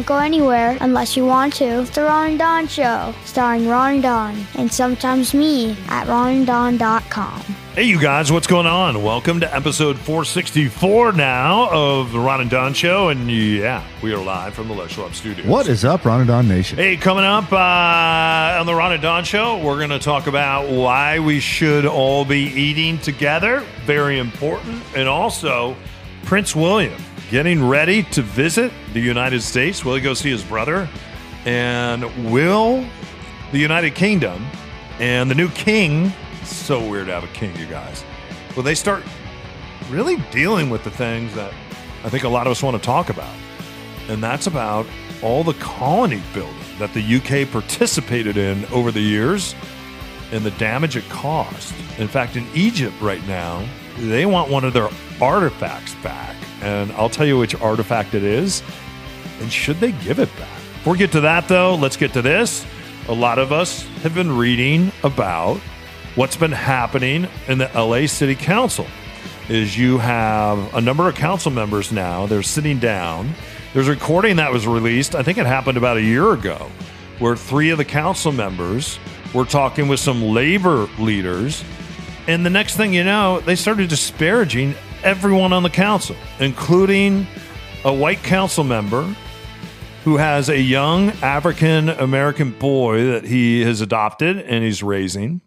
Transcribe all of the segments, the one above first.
Don't go anywhere unless you want to. It's the Ron and Don Show, starring Ron and Don, and sometimes me at ronanddon.com. Hey, you guys, what's going on? Welcome to episode 464 now of the Ron and Don Show. And yeah, we are live from the Les Schwab Studios. What is up, Ron and Don Nation? Hey, coming up uh, on the Ron and Don Show, we're going to talk about why we should all be eating together. Very important. And also, Prince William getting ready to visit the United States. Will he go see his brother? And will the United Kingdom and the new king, so weird to have a king, you guys, will they start really dealing with the things that I think a lot of us want to talk about? And that's about all the colony building that the UK participated in over the years and the damage it caused. In fact, in Egypt right now, they want one of their artifacts back. And I'll tell you which artifact it is. And should they give it back? Before we get to that, though, let's get to this. A lot of us have been reading about what's been happening in the LA City Council. Is you have a number of council members now, they're sitting down. There's a recording that was released, I think it happened about a year ago, where three of the council members were talking with some labor leaders. And the next thing you know, they started disparaging everyone on the council, including a white council member who has a young African American boy that he has adopted and he's raising.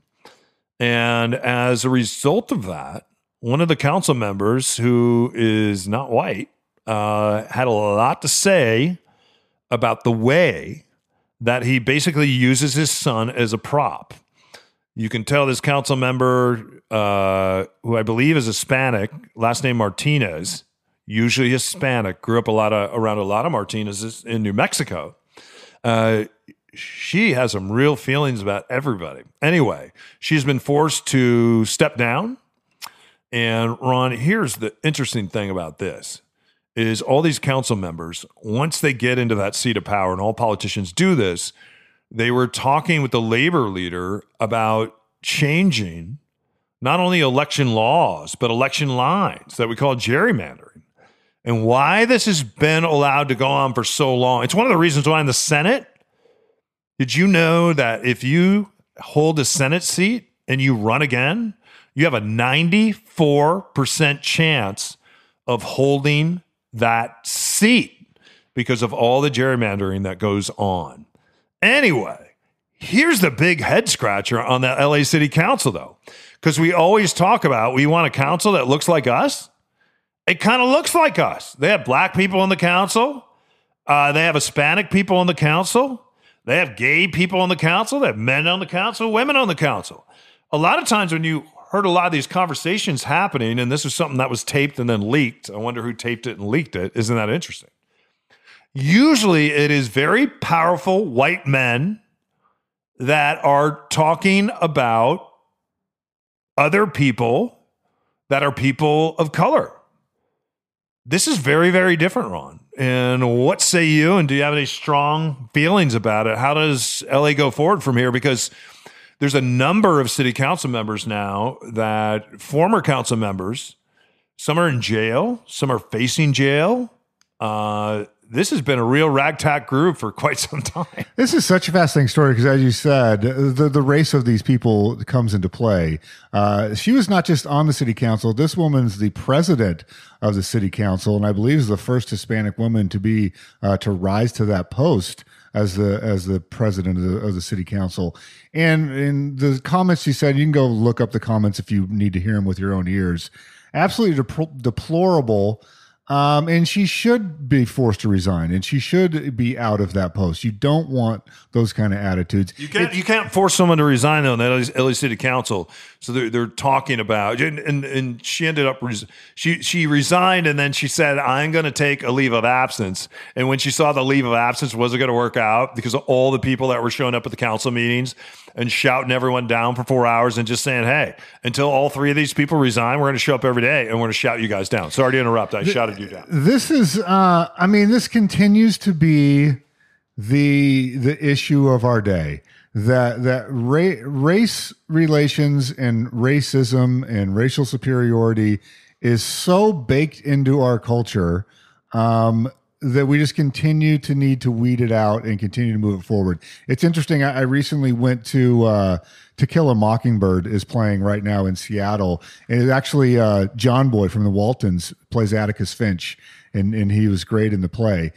And as a result of that, one of the council members who is not white uh, had a lot to say about the way that he basically uses his son as a prop. You can tell this council member, uh, who I believe is Hispanic, last name Martinez, usually Hispanic, grew up a lot of around a lot of Martinez's in New Mexico. Uh, she has some real feelings about everybody. Anyway, she's been forced to step down. And Ron, here's the interesting thing about this is all these council members, once they get into that seat of power, and all politicians do this, they were talking with the labor leader about changing not only election laws, but election lines that we call gerrymandering. And why this has been allowed to go on for so long. It's one of the reasons why in the Senate, did you know that if you hold a Senate seat and you run again, you have a 94% chance of holding that seat because of all the gerrymandering that goes on. Anyway, here's the big head scratcher on the LA City Council, though, because we always talk about we want a council that looks like us. It kind of looks like us. They have black people on the council, uh, they have Hispanic people on the council, they have gay people on the council, they have men on the council, women on the council. A lot of times when you heard a lot of these conversations happening, and this was something that was taped and then leaked. I wonder who taped it and leaked it. Isn't that interesting? Usually it is very powerful white men that are talking about other people that are people of color. This is very, very different, Ron. And what say you? And do you have any strong feelings about it? How does LA go forward from here? Because there's a number of city council members now that former council members, some are in jail, some are facing jail. Uh, this has been a real ragtag group for quite some time. This is such a fascinating story because, as you said, the, the race of these people comes into play. Uh, she was not just on the city council. This woman's the president of the city council, and I believe is the first Hispanic woman to be uh, to rise to that post as the as the president of the, of the city council. And in the comments she said, you can go look up the comments if you need to hear them with your own ears. Absolutely depl- deplorable Um, and she should be forced to resign, and she should be out of that post. You don't want those kind of attitudes. You can't you can't force someone to resign though in the LA, City Council. So they're, they're talking about and, and and she ended up res- she she resigned and then she said I'm going to take a leave of absence. And when she saw the leave of absence wasn't going to work out because of all the people that were showing up at the council meetings and shouting everyone down for four hours and just saying, "Hey, until all three of these people resign, we're going to show up every day and we're going to shout you guys down." Sorry to interrupt. I shouted This is, uh, I mean, this continues to be the the issue of our day. That that ra- race relations and racism and racial superiority is so baked into our culture um, that we just continue to need to weed it out and continue to move it forward. It's interesting. I, I recently went to uh, To Kill a Mockingbird is playing right now in Seattle, and it's actually uh, John Boy from the Waltons plays Atticus Finch, and and he was great in the play.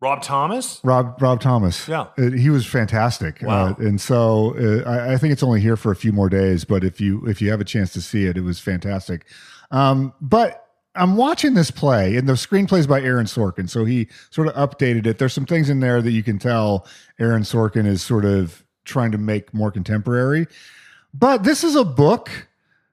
Rob Thomas? Rob Rob Thomas. Yeah. Uh, he was fantastic. Wow. Uh, and so uh, I, I think it's only here for a few more days, but if you if you have a chance to see it, it was fantastic. Um, but I'm watching this play, and the screenplay is by Aaron Sorkin, so he sort of updated it. There's some things in there that you can tell Aaron Sorkin is sort of trying to make more contemporary. But this is a book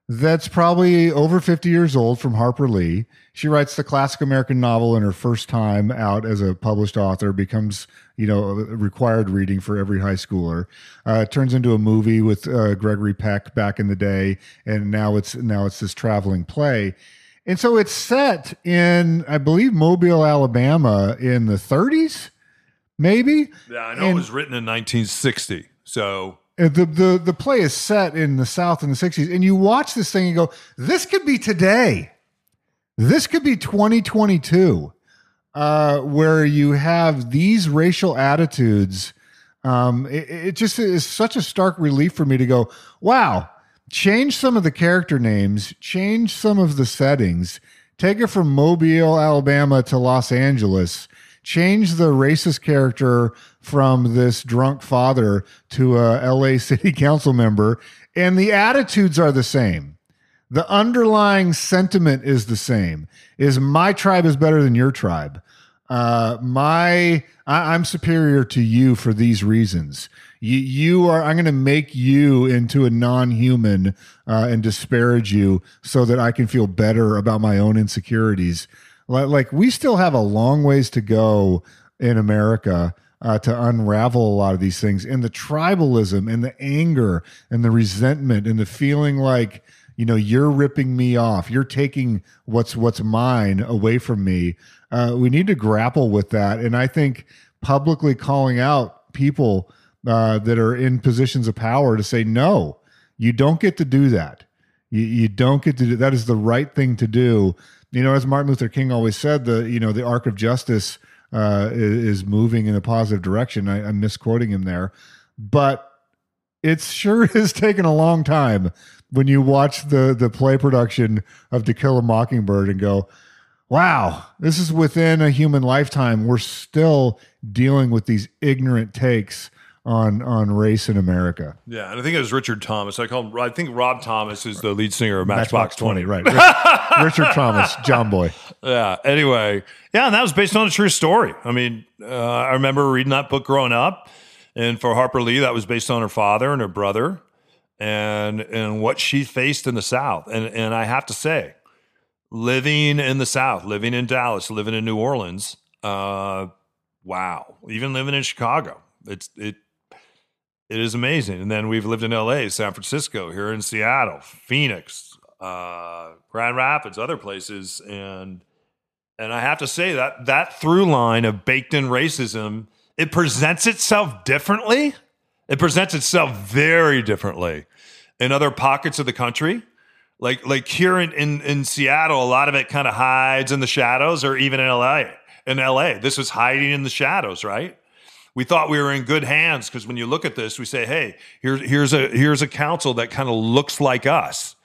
that's probably over 50 years old from Harper Lee. She writes the classic American novel in her first time out as a published author, becomes, you know, required reading for every high schooler. Uh, turns into a movie with uh, Gregory Peck back in the day, and now it's now it's this traveling play. And so it's set in, I believe, Mobile, Alabama in the 30s, maybe. Yeah, I know it was written in 1960. So Uh, the the the play is set in the South in the '60s, and you watch this thing and go, "This could be today. This could be 2022, uh, where you have these racial attitudes." Um, it, it just is such a stark relief for me to go, "Wow." Change some of the character names, change some of the settings, take it from Mobile, Alabama to Los Angeles, change the racist character from this drunk father to a LA city council member, and the attitudes are the same. The underlying sentiment is the same. Is my tribe is better than your tribe. Uh, my I, I'm superior to you for these reasons. You, you are. I'm going to make you into a non-human uh, and disparage you so that I can feel better about my own insecurities. Like, like we still have a long ways to go in America uh, to unravel a lot of these things, and the tribalism, and the anger, and the resentment, and the feeling like you know you're ripping me off you're taking what's what's mine away from me uh, we need to grapple with that and i think publicly calling out people uh, that are in positions of power to say no you don't get to do that. You, you don't get to do that is the right thing to do. You know as martin luther king always said the you know the arc of justice uh, is, is moving in a positive direction. I, i'm misquoting him there. But it sure has taken a long time when you watch the the play production of To Kill a Mockingbird and go, "Wow, this is within a human lifetime. We're still dealing with these ignorant takes on on race in America." yeah, and I think it was Richard Thomas. I call him. I think Rob Thomas is the lead singer of Matchbox, Twenty. right? Rich- Richard Thomas, John Boy. Yeah. Anyway, yeah, and that was based on a true story. I mean, uh, I remember reading that book growing up, and for Harper Lee, that was based on her father and her brother, and and what she faced in the South. And and I have to say, living in the South, living in Dallas, living in New Orleans, uh, wow, even living in Chicago, it's it. It is amazing. And then we've lived in LA, San Francisco, here in Seattle, Phoenix, uh, Grand Rapids, other places. And and I have to say that that through line of baked in racism, it presents itself differently. It presents itself very differently in other pockets of the country. Like like here in, in, in Seattle, a lot of it kind of hides in the shadows, or even in LA. In LA, this was hiding in the shadows, right? We thought we were in good hands because when you look at this, we say, "Hey, here's here's a here's a council that kind of looks like us."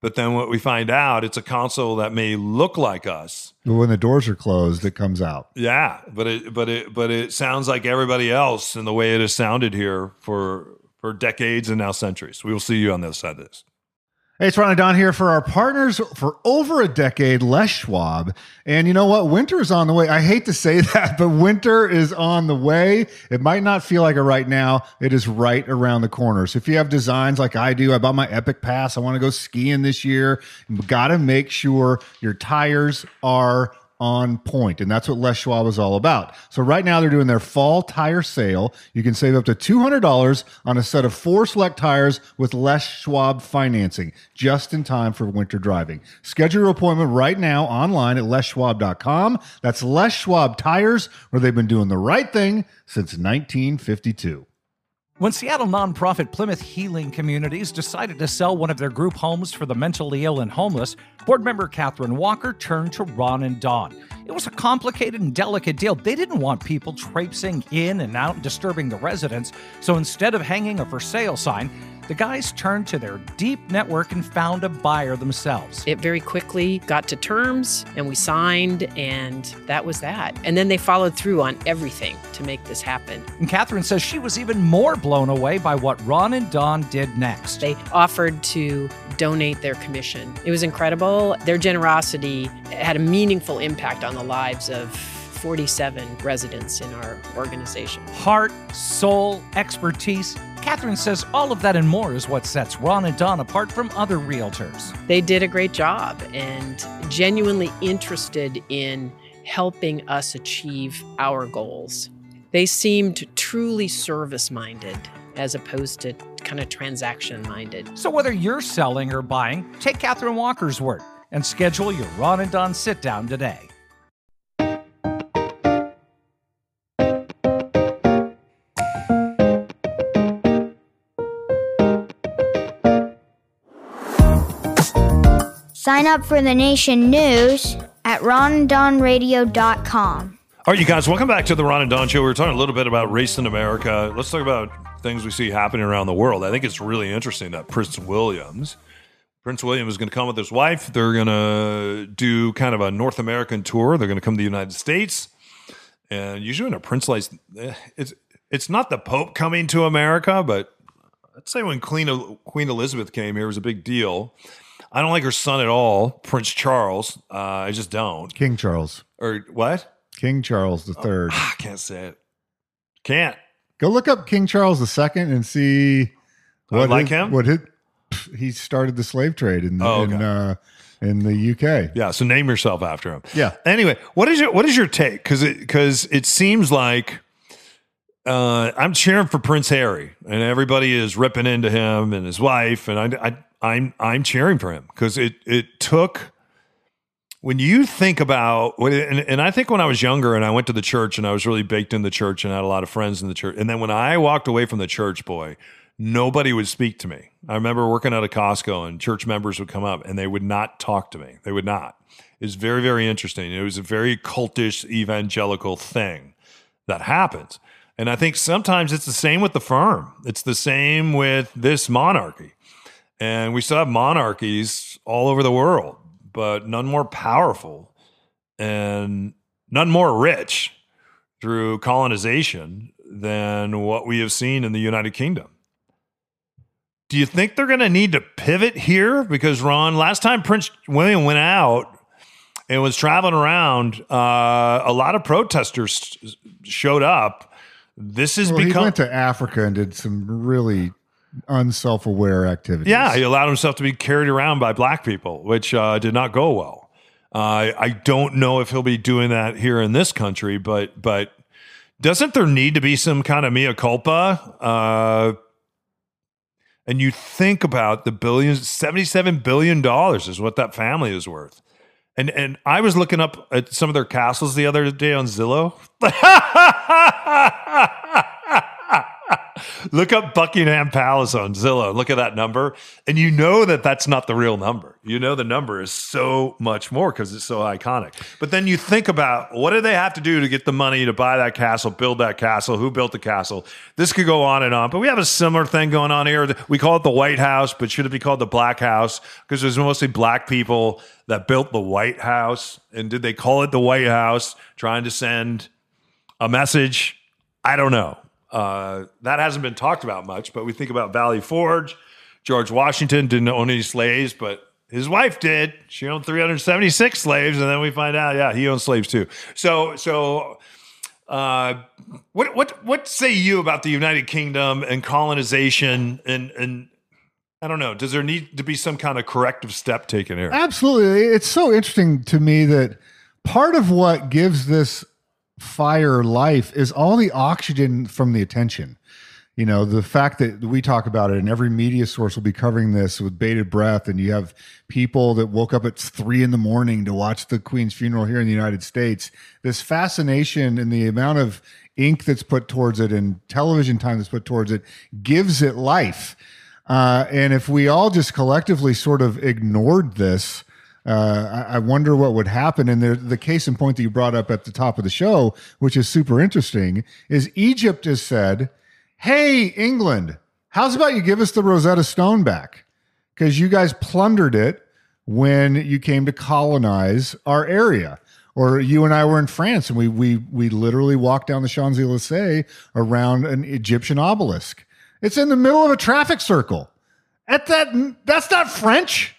But then what we find out, it's a council that may look like us, But when the doors are closed, it comes out. yeah, but it but it but it sounds like everybody else in the way it has sounded here for for decades and now centuries. We will see you on the other side of this. Hey, it's Ron and Don here for our partners for over a decade, Les Schwab. And you know what? Winter is on the way. I hate to say that, but winter is on the way. It might not feel like it right now. It is right around the corner. So if you have designs like I do, I bought my Epic Pass. I want to go skiing this year. You've got to make sure your tires are on point. And that's what Les Schwab is all about. So right now they're doing their fall tire sale. You can save up to $200 on a set of four select tires with Les Schwab financing just in time for winter driving. Schedule your appointment right now online at leschwab.com. That's Les Schwab tires where they've been doing the right thing since 1952. When Seattle nonprofit Plymouth Healing Communities decided to sell one of their group homes for the mentally ill and homeless, board member Catherine Walker turned to Ron and Don. It was a complicated and delicate deal. They didn't want people traipsing in and out and disturbing the residents, so instead of hanging a for sale sign, the guys turned to their deep network and found a buyer themselves. It very quickly got to terms and we signed, and that was that. And then they followed through on everything to make this happen. And Catherine says she was even more blown away by what Ron and Don did next. They offered to donate their commission. It was incredible. Their generosity had a meaningful impact on the lives of 47 residents in our organization. Heart, soul, expertise. Catherine says all of that and more is what sets Ron and Don apart from other realtors. They did a great job and genuinely interested in helping us achieve our goals. They seemed truly service minded as opposed to kind of transaction minded. So whether you're selling or buying, take Catherine Walker's word and schedule your Ron and Don sit down today. Sign up for the Nation News at ronandonradio.com. All right, you guys, welcome back to the Ron and Don Show. We were talking a little bit about race in America. Let's talk about things we see happening around the world. I think it's really interesting that Prince Williams, Prince William is going to come with his wife. They're going to do kind of a North American tour. They're going to come to the United States, and usually when a prince like eh, it's it's not the Pope coming to America, but I'd say when Queen Queen Elizabeth came here it was a big deal. I don't like her son at all, Prince Charles. Uh, I just don't. King Charles. Or what? King Charles the third. Ah, I can't say it. Can't. Go look up King Charles II and see I like his- him? What his, he started the slave trade in Oh, in okay. uh, in the UK. Yeah, so name yourself after him. Yeah. Anyway, what is your what is your take? Because it because it seems like uh, I'm cheering for Prince Harry, and everybody is ripping into him and his wife, and I, I I'm I'm cheering for him because it it took when you think about and, and I think when I was younger and I went to the church and I was really baked in the church and I had a lot of friends in the church, and then when I walked away from the church, boy, nobody would speak to me. I remember working at a Costco and church members would come up and they would not talk to me. They would not. It was very, very interesting. It was a very cultish evangelical thing that happens. And I think sometimes it's the same with the firm. It's the same with this monarchy. And we still have monarchies all over the world, but none more powerful and none more rich through colonization than what we have seen in the United Kingdom. Do you think they're going to need to pivot here? Because, Ron, last time Prince William went out and was traveling around, uh, a lot of protesters showed up. This has Well, he went to Africa and did some really unself-aware activities. Yeah, he allowed himself to be carried around by black people, which uh, did not go well. Uh, I don't know if he'll be doing that here in this country, but but doesn't there need to be some kind of mea culpa? Uh, and you think about the billions, seventy-seven billion dollars is what that family is worth. And and I was looking up at some of their castles the other day on Zillow. Look up Buckingham Palace on Zillow. Look at that number, and you know that that's not the real number. You know the number is so much more because it's so iconic. But then you think about what do they have to do to get the money to buy that castle, build that castle? Who built the castle? This could go on and on. But we have a similar thing going on here. We call it the White House, but should it be called the Black House? Because there's mostly black people that built the White House. And did they call it the White House, trying to send a message? I don't know. Uh, that hasn't been talked about much, but we think about Valley Forge. George Washington didn't own any slaves, but his wife did. She owned 376 slaves, and then we find out, yeah, he owned slaves too. So, so uh, what what what say you about the United Kingdom and colonization and and I don't know. Does there need to be some kind of corrective step taken here? Absolutely. It's so interesting to me that part of what gives this fire life is all the oxygen from the attention. You know, the fact that we talk about it and every media source will be covering this with bated breath, and you have people that woke up at three in the morning to watch the Queen's funeral here in the United States. This fascination and the amount of ink that's put towards it and television time that's put towards it gives it life. Uh, and if we all just collectively sort of ignored this, uh, I, wonder what would happen. And the, the case in point that you brought up at the top of the show, which is super interesting, is Egypt has said, Hey, England, how's about you give us the Rosetta Stone back? Because you guys plundered it when you came to colonize our area. Or you and I were in France and we we we literally walked down the Champs Elysees around an Egyptian obelisk. It's in the middle of a traffic circle. At that, that's not French.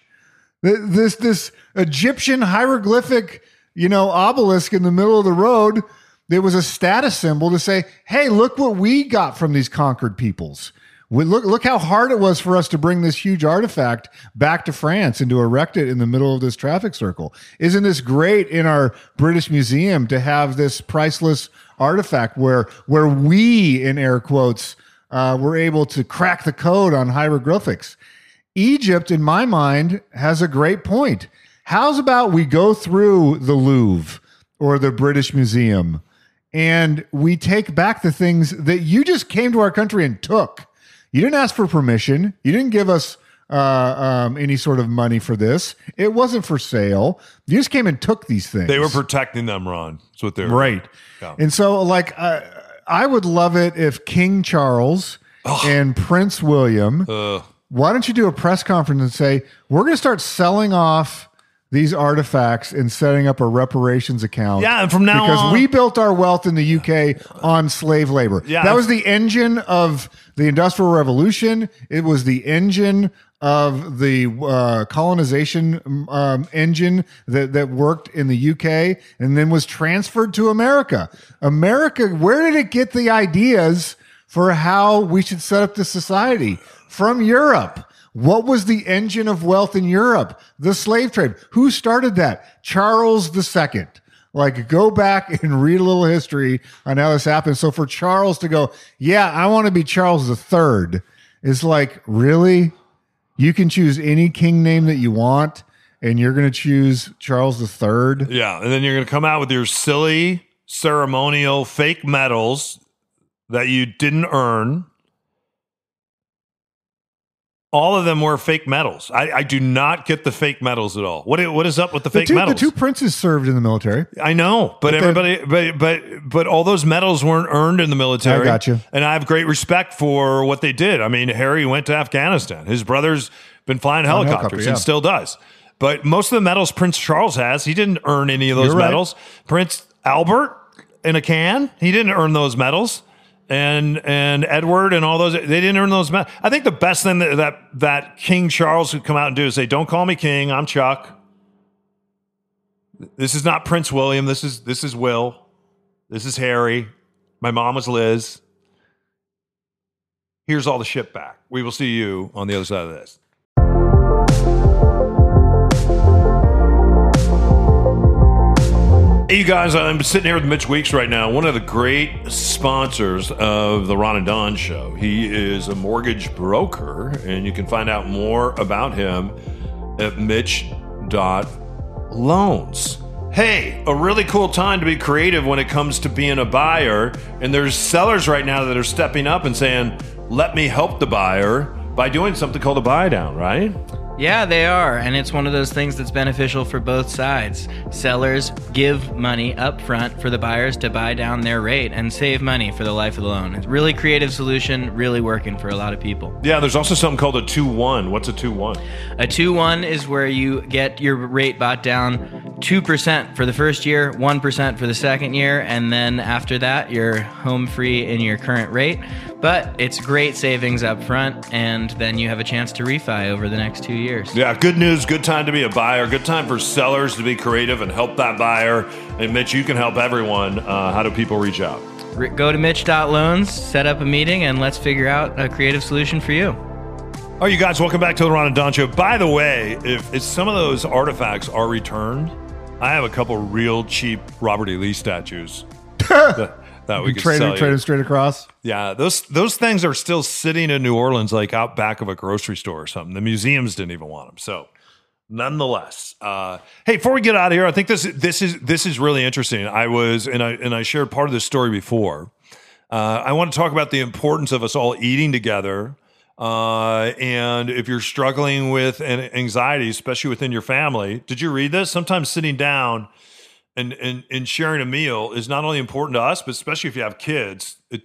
Th- This this Egyptian hieroglyphic, you know, obelisk in the middle of the road. There was a status symbol to say, "Hey, look what we got from these conquered peoples. We, look look how hard it was for us to bring this huge artifact back to France and to erect it in the middle of this traffic circle. Isn't this great in our British Museum to have this priceless artifact where where we in air quotes uh, were able to crack the code on hieroglyphics? Egypt, in my mind, has a great point. How's about we go through the Louvre or the British Museum and we take back the things that you just came to our country and took? You didn't ask for permission. You didn't give us uh, um, any sort of money for this. It wasn't for sale. You just came and took these things. They were protecting them, Ron. That's what they're Right. Yeah. And so, like, uh, I would love it if King Charles and Prince William, why don't you do a press conference and say, we're going to start selling off these artifacts and setting up a reparations account? Yeah, and from now because on- we built our wealth in the UK on slave labor. Yeah. That was the engine of the Industrial Revolution. It was the engine of the uh, colonization um, engine that, that worked in the UK and then was transferred to America. America, where did it get the ideas for how we should set up the society? From Europe. What was the engine of wealth in Europe? The slave trade. Who started that? Charles II. Like, go back and read a little history on how this happened. So for Charles to go, yeah, I want to be Charles III, is like, really? You can choose any king name that you want, and you're going to choose Charles III? yeah, and then you're going to come out with your silly ceremonial fake medals that you didn't earn. All of them were fake medals. I, I do not get the fake medals at all. What what is up with the The fake two, the two princes served in the military. I know, but, everybody, but but but all those medals weren't earned in the military. I got you. and I have great respect for what they did. I mean, Harry went to Afghanistan. His brother's been flying helicopter, helicopters yeah. and still does. But most of the medals Prince Charles has, he didn't earn any of those right. medals. Prince Albert in a can, he didn't earn those medals. And and Edward and all those, they didn't earn those. I think the best thing that, that that King Charles would come out and do is say, "Don't call me king. I'm Chuck." This is not Prince William. This is this is Will. This is Harry. My mom was Liz. Here's all the shit back. We will see you on the other side of this. Hey, you guys, I'm sitting here with Mitch Weeks right now, one of the great sponsors of the Ron and Don show. He is a mortgage broker, and you can find out more about him at mitch.loans. Hey, a really cool time to be creative when it comes to being a buyer. And there's sellers right now that are stepping up and saying, let me help the buyer by doing something called a buy down, right? Yeah, they are, and it's one of those things that's beneficial for both sides. Sellers give money up front for the buyers to buy down their rate and save money for the life of the loan. It's a really creative solution, really working for a lot of people. Yeah, there's also something called a 2 1. What's a 2 1? A 2 1 is where you get your rate bought down 2% for the first year, 1% for the second year, and then after that, you're home free in your current rate. But it's great savings up front, and then you have a chance to refi over the next two years. Yeah, good news. Good time to be a buyer. Good time for sellers to be creative and help that buyer. And Mitch, you can help everyone. Uh, how do people reach out? Go to Mitch.loans, set up a meeting, and let's figure out a creative solution for you. Oh, you guys, welcome back to the Ron and Don Show. By the way, if, if some of those artifacts are returned, I have a couple real cheap Robert E. Lee statues that, that we could trade sell trade you. straight across. Yeah, those those things are still sitting in New Orleans, like out back of a grocery store or something. The museums didn't even want them. So, nonetheless, uh, hey, before we get out of here, I think this this is this is really interesting. I was and I and I shared part of this story before. Uh, I want to talk about the importance of us all eating together. Uh, and if you're struggling with an anxiety, especially within your family, did you read this? Sometimes sitting down and, and, and sharing a meal is not only important to us, but especially if you have kids. It,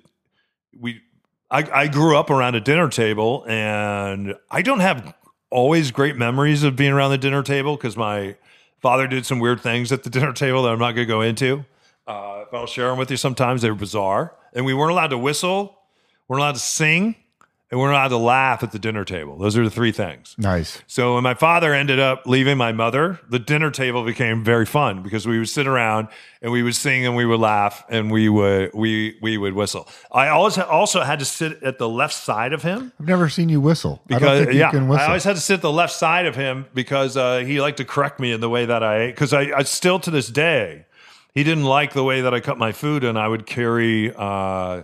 we, I, I grew up around a dinner table, and I don't have always great memories of being around the dinner table because my father did some weird things at the dinner table that I'm not going to go into. Uh, I'll share them with you. Sometimes they were bizarre, and we weren't allowed to whistle, we weren't allowed to sing, and we're not allowed to laugh at the dinner table. Those are the three things. Nice. So when my father ended up leaving my mother, the dinner table became very fun because we would sit around and we would sing and we would laugh and we would we we would whistle. I always also had to sit at the left side of him I've never seen you whistle. I because you yeah, can whistle. I always had to sit at the left side of him because uh, he liked to correct me in the way that I ate. Because I, I still to this day, he didn't like the way that I cut my food, and I would carry. Uh,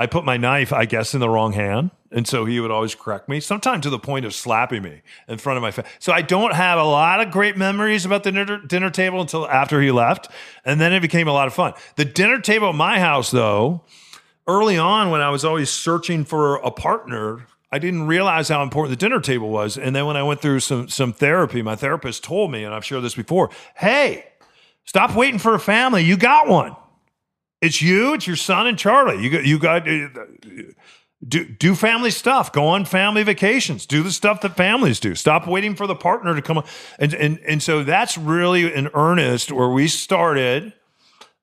I put my knife, I guess, in the wrong hand, and so he would always correct me. Sometimes to the point of slapping me in front of my face. So I don't have a lot of great memories about the dinner, dinner table until after he left, and then it became a lot of fun. The dinner table at my house, though early on when I was always searching for a partner, I didn't realize how important the dinner table was. And then when I went through some some therapy, my therapist told me, and I've shared this before, hey, stop waiting for a family. You got one. It's you, it's your son and Charlie. You got you got uh, do do family stuff. Go on family vacations. Do the stuff that families do. Stop waiting for the partner to come. And and and so that's really in earnest where we started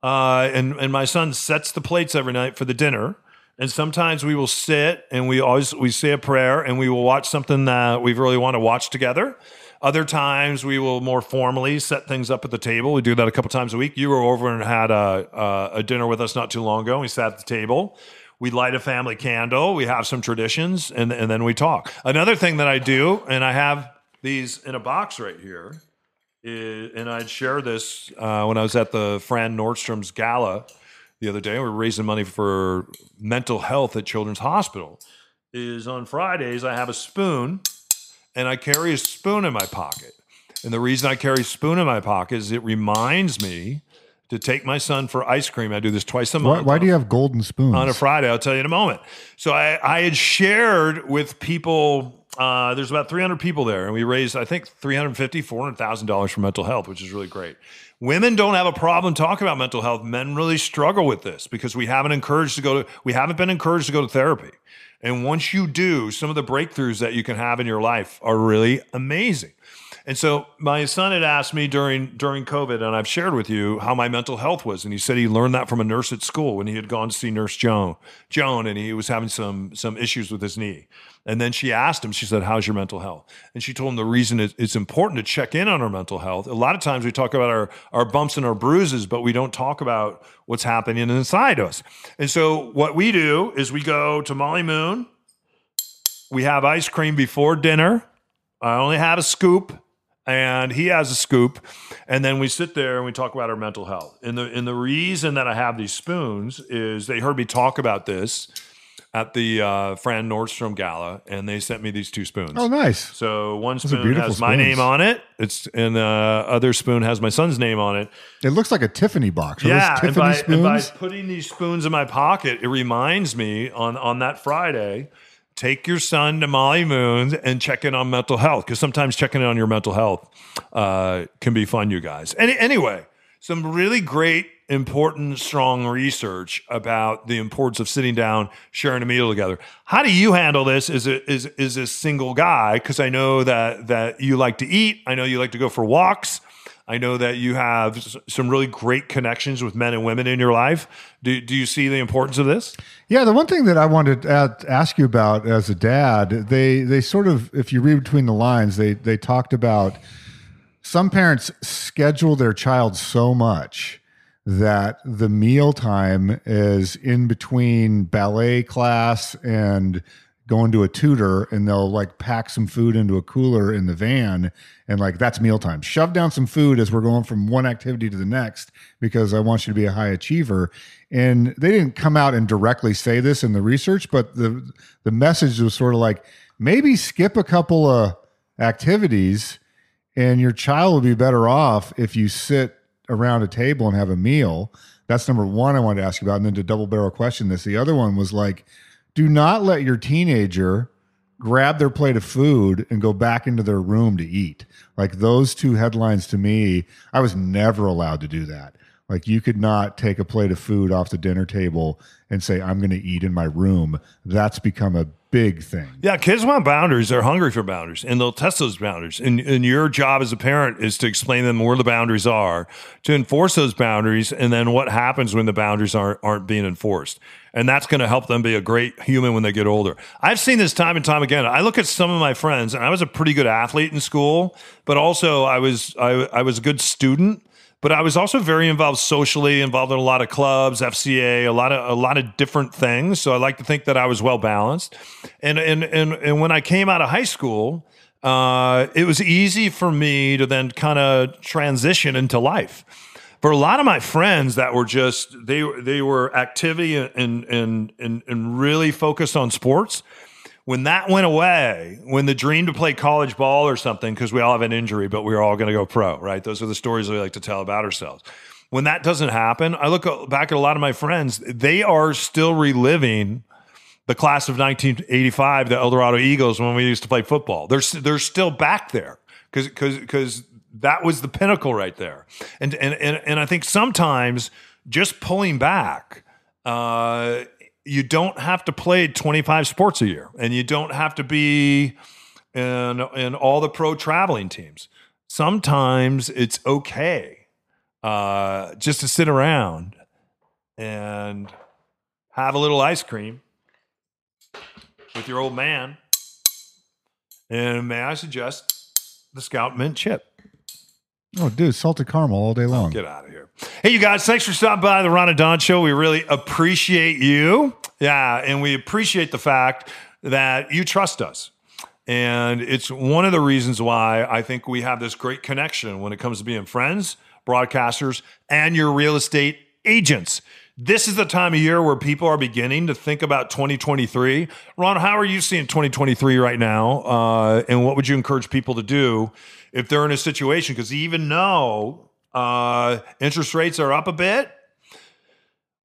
uh, and and my son sets the plates every night for the dinner. And sometimes we will sit and we always we say a prayer and we will watch something that we really want to watch together. Other times we will more formally set things up at the table. We do that a couple times a week. You were over and had a, a, a dinner with us not too long ago. We sat at the table. We light a family candle. We have some traditions, and, and then we talk. Another thing that I do, and I have these in a box right here, is, and I'd share this uh, when I was at the Fran Nordstrom's gala the other day. We were raising money for mental health at Children's Hospital. Is on Fridays I have a spoon, and I carry a spoon in my pocket. And the reason I carry a spoon in my pocket is it reminds me to take my son for ice cream. I do this twice a why, month. why do you have golden spoons? on a Friday. I'll tell you in a moment. So I, I had shared with people. Uh, there's about 300 people there, and we raised I think 350, 400 thousand dollars for mental health, which is really great. Women don't have a problem talking about mental health. Men really struggle with this because we haven't encouraged to go to we haven't been encouraged to go to therapy. And once you do, some of the breakthroughs that you can have in your life are really amazing. And so my son had asked me during during COVID, and I've shared with you how my mental health was, and he said he learned that from a nurse at school when he had gone to see Nurse Joan, Joan, and he was having some some issues with his knee. And then she asked him, she said, "How's your mental health?" And she told him the reason it- it's important to check in on our mental health. A lot of times we talk about our our bumps and our bruises, but we don't talk about what's happening inside us. And so what we do is we go to Molly Moon. We have ice cream before dinner. I only have a scoop and he has a scoop and then we sit there and we talk about our mental health and the and the reason that i have these spoons is they heard me talk about this at the uh, fran nordstrom gala and they sent me these two spoons oh, nice. so one spoon has my spoons. name on it it's and the other spoon has my son's name on it It looks like a Tiffany box. Are yeah, those and Tiffany by, and by putting these spoons in my pocket, it reminds me on on that Friday, take your son to Molly Moon's and check in on mental health because sometimes checking in on your mental health uh, can be fun, you guys. Any, anyway, some really great, important, strong research about the importance of sitting down, sharing a meal together. How do you handle this as a, as, as a single guy? Because I know that that you like to eat. I know you like to go for walks. I know that you have some really great connections with men and women in your life. Do, do you see the importance of this? Yeah, the one thing that I wanted to a- ask you about as a dad, they they sort of, if you read between the lines, they they talked about some parents schedule their child so much that the meal time is in between ballet class and going to a tutor and they'll like pack some food into a cooler in the van and like that's mealtime shove down some food as we're going from one activity to the next because i want you to be a high achiever and they didn't come out and directly say this in the research but the the message was sort of like maybe skip a couple of activities and your child will be better off if you sit around a table and have a meal. That's number one I wanted to ask you about. And then to double barrel question this, the other one was like, do not let your teenager grab their plate of food and go back into their room to eat. Like those two headlines to me, I was never allowed to do that. Like you could not take a plate of food off the dinner table and say, I'm going to eat in my room. That's become a big thing. Yeah, kids want boundaries. They're hungry for boundaries, and they'll test those boundaries. And, and your job as a parent is to explain them where the boundaries are, to enforce those boundaries, and then what happens when the boundaries aren't aren't being enforced. And that's going to help them be a great human when they get older. I've seen this time and time again. I look at some of my friends, and I was a pretty good athlete in school, but also I was I, I was a good student but I was also very involved socially, involved in a lot of clubs, FCA, a lot of a lot of different things. So I like to think that I was well balanced. And and and and when I came out of high school, uh, it was easy for me to then kind of transition into life. For a lot of my friends that were just they they were activity and and and and really focused on sports when that went away, when the dream to play college ball or something, because we all have an injury, but we are all going to go pro, right? Those are the stories we like to tell about ourselves. When that doesn't happen, I look back at a lot of my friends, they are still reliving the class of 1985, the El Dorado Eagles, when we used to play football. They're, they're still back there because because that was the pinnacle right there. And, and, and, and I think sometimes just pulling back, uh, you don't have to play 25 sports a year and you don't have to be in, in all the pro traveling teams. Sometimes it's okay uh, just to sit around and have a little ice cream with your old man. And may I suggest the Scout Mint Chip? Oh, dude, salted caramel all day long. Get out of here. Hey, you guys, thanks for stopping by the Ron and Don Show. We really appreciate you. Yeah, and we appreciate the fact that you trust us. And it's one of the reasons why I think we have this great connection when it comes to being friends, broadcasters, and your real estate agents. This is the time of year where people are beginning to think about 2023. Ron, how are you seeing 2023 right now? Uh, and what would you encourage people to do if they're in a situation? Because even though uh, interest rates are up a bit,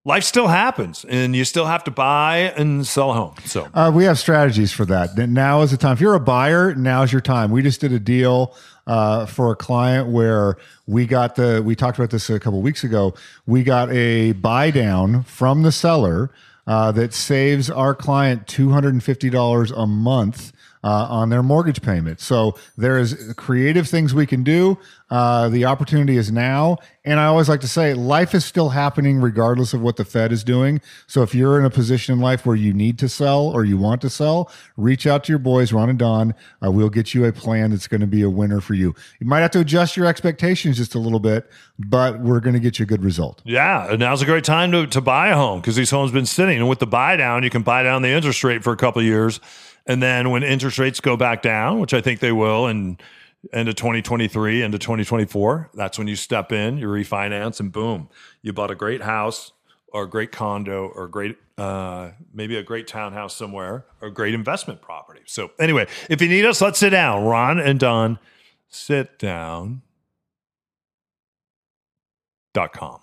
life still happens and you still have to buy and sell a home. So, Uh, we have strategies for that. Now is the time. If you're a buyer, now's your time. We just did a deal uh, for a client where we got the. We talked about this a couple weeks ago. We got a buy down from the seller uh, that saves our client two hundred and fifty dollars a month. Uh, on their mortgage payment. So there is creative things we can do. Uh, the opportunity is now. And I always like to say life is still happening regardless of what the Fed is doing. So if you're in a position in life where you need to sell or you want to sell, reach out to your boys, Ron and Don. Uh, we'll get you a plan that's going to be a winner for you. You might have to adjust your expectations just a little bit, but we're going to get you a good result. yeah, now's a great time to, to buy a home because these homes have been sitting. And with the buy down, you can buy down the interest rate for a couple years. And then when interest rates go back down, which I think they will, and into 2023 into 2024 that's when you step in you refinance and boom you bought a great house or a great condo or a great uh, maybe a great townhouse somewhere or a great investment property. So anyway if you need us let's sit down. Ron and don sit down. Dot com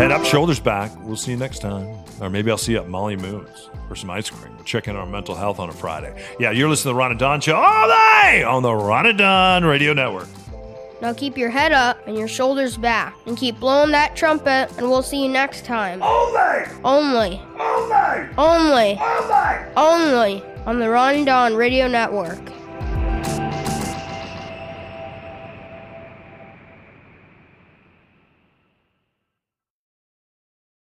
head up shoulders back. We'll see you next time. Or maybe i'll see you at molly moons for some ice cream. We're checking our mental health on a friday. Yeah you're listening to the ron and don show all day on the ron and don radio network. Now keep your head up and your shoulders back and keep blowing that trumpet, and we'll see you next time. Only, Only, only, only, only. only on the Ron and Don Radio Network.